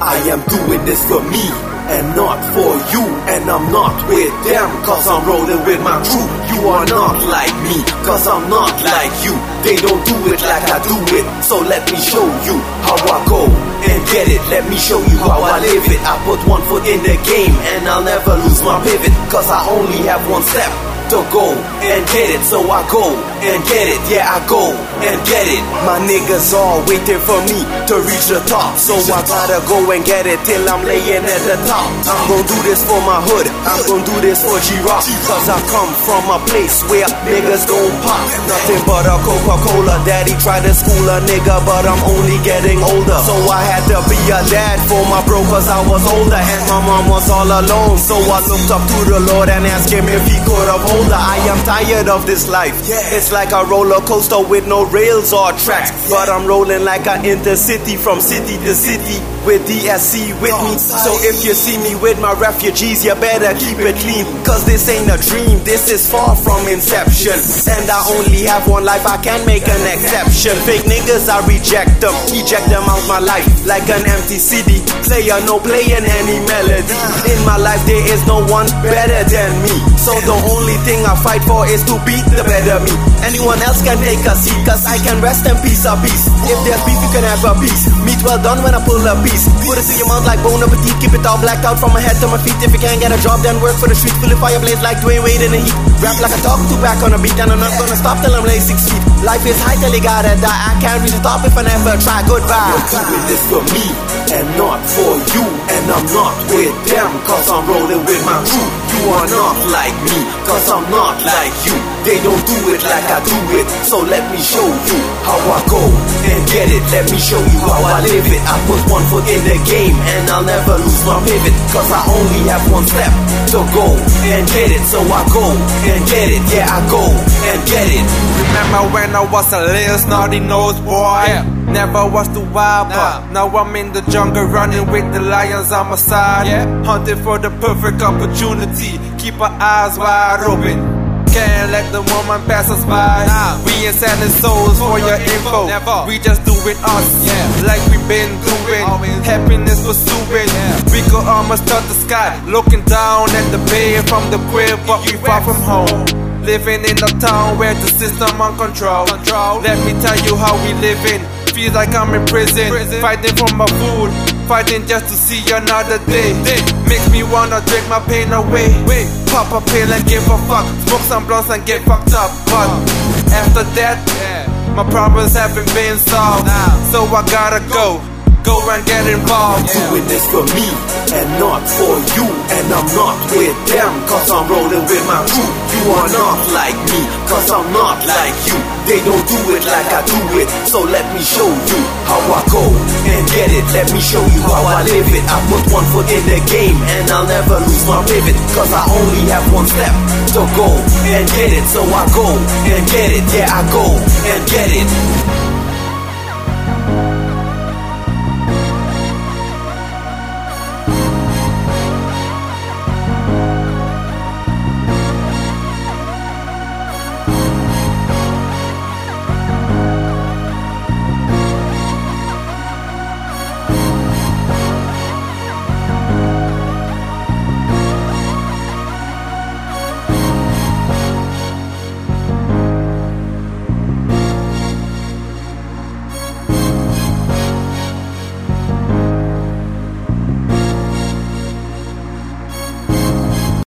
I am doing this for me and not for you. And I'm not with them, cause I'm rolling with my crew. You are not like me, cause I'm not like you. They don't do it like I do it, so let me show you how I go and get it. Let me show you how I live it. I put one foot in the game and I'll never lose my pivot, cause I only have one step to go and get it. So I go and get it. Yeah, I go and get it. My niggas all waiting for me to reach the top. So I gotta go and get it till I'm laying at the top. I'm gonna do this for my hood. I'm gonna do this for G-Rock. Cause I come from a place where niggas gon' pop. Nothing but a Coca-Cola. Daddy tried to school a nigga, but I'm only getting older. So I had to be a dad for my bro cause I was older. And my mom was all alone. So I looked up to the Lord and asked him if he could have older. I am tired of this life. Yeah. It's like a roller coaster with no rails or tracks. But I'm rolling like an intercity from city to city with DSC with me. So if you see me with my refugees, you better keep it clean. Cause this ain't a dream, this is far from inception. And I only have one life, I can't make an exception. Fake niggas, I reject them, eject them out my life like an empty CD. Player, no playing any melody. In my life, there is no one better than me. So the only thing I fight for is to beat the better me. Anyone else can take a seat, cause I can rest in peace a peace. If there's beef, you can have a piece. Meat well done when I pull a piece. Put it in your mouth like bone appetit. Keep it all blacked out from my head to my feet. If you can't get a job, then work for the street. Full of fireplace like Dwyane Wade in the heat. Rap like I talk to back on a beat, and I'm not gonna stop till I'm like six feet. Life is high till you gotta die. I can't reach the top if I never try. Goodbye. You're doing this for me and not for you. And I'm not with them, cause I'm rolling with my crew. You are not like me, cause I'm not like you. They don't do it like I do it, so let me show you how I go and get it. Let me show you how I live it. I put one foot in the game and I'll never lose my pivot, cause I only have one step to go and get it. So I go and get it, yeah, I go and get it. Remember when I was a little snotty nose boy? Never was too wild, but now I'm in the jungle running with the lions on my side. Hunting for the perfect opportunity. Keep our eyes wide open. Can't let the woman pass us by. We ain't selling souls for your info. We just do doing us, like we've been doing. Happiness pursuing. We could almost touch the sky, looking down at the bay from the crib, but we far from home. Living in a town where the system on control. Let me tell you how we living. Feels like I'm in prison, fighting for my food, fighting just to see another day. Makes me wanna drink my pain away. Pop a pill and give a fuck, smoke some blunts and get fucked up. But after that, my problems haven't been solved, so I gotta go. Go and get involved. Doing this for me and not for you. And I'm not with them, cause I'm rolling with my crew. You are not like me, cause I'm not like you. They don't do it like I do it, so let me show you how I go and get it. Let me show you how I live it. I put one foot in the game and I'll never lose my pivot, cause I only have one step to go and get it. So I go and get it, yeah, I go and.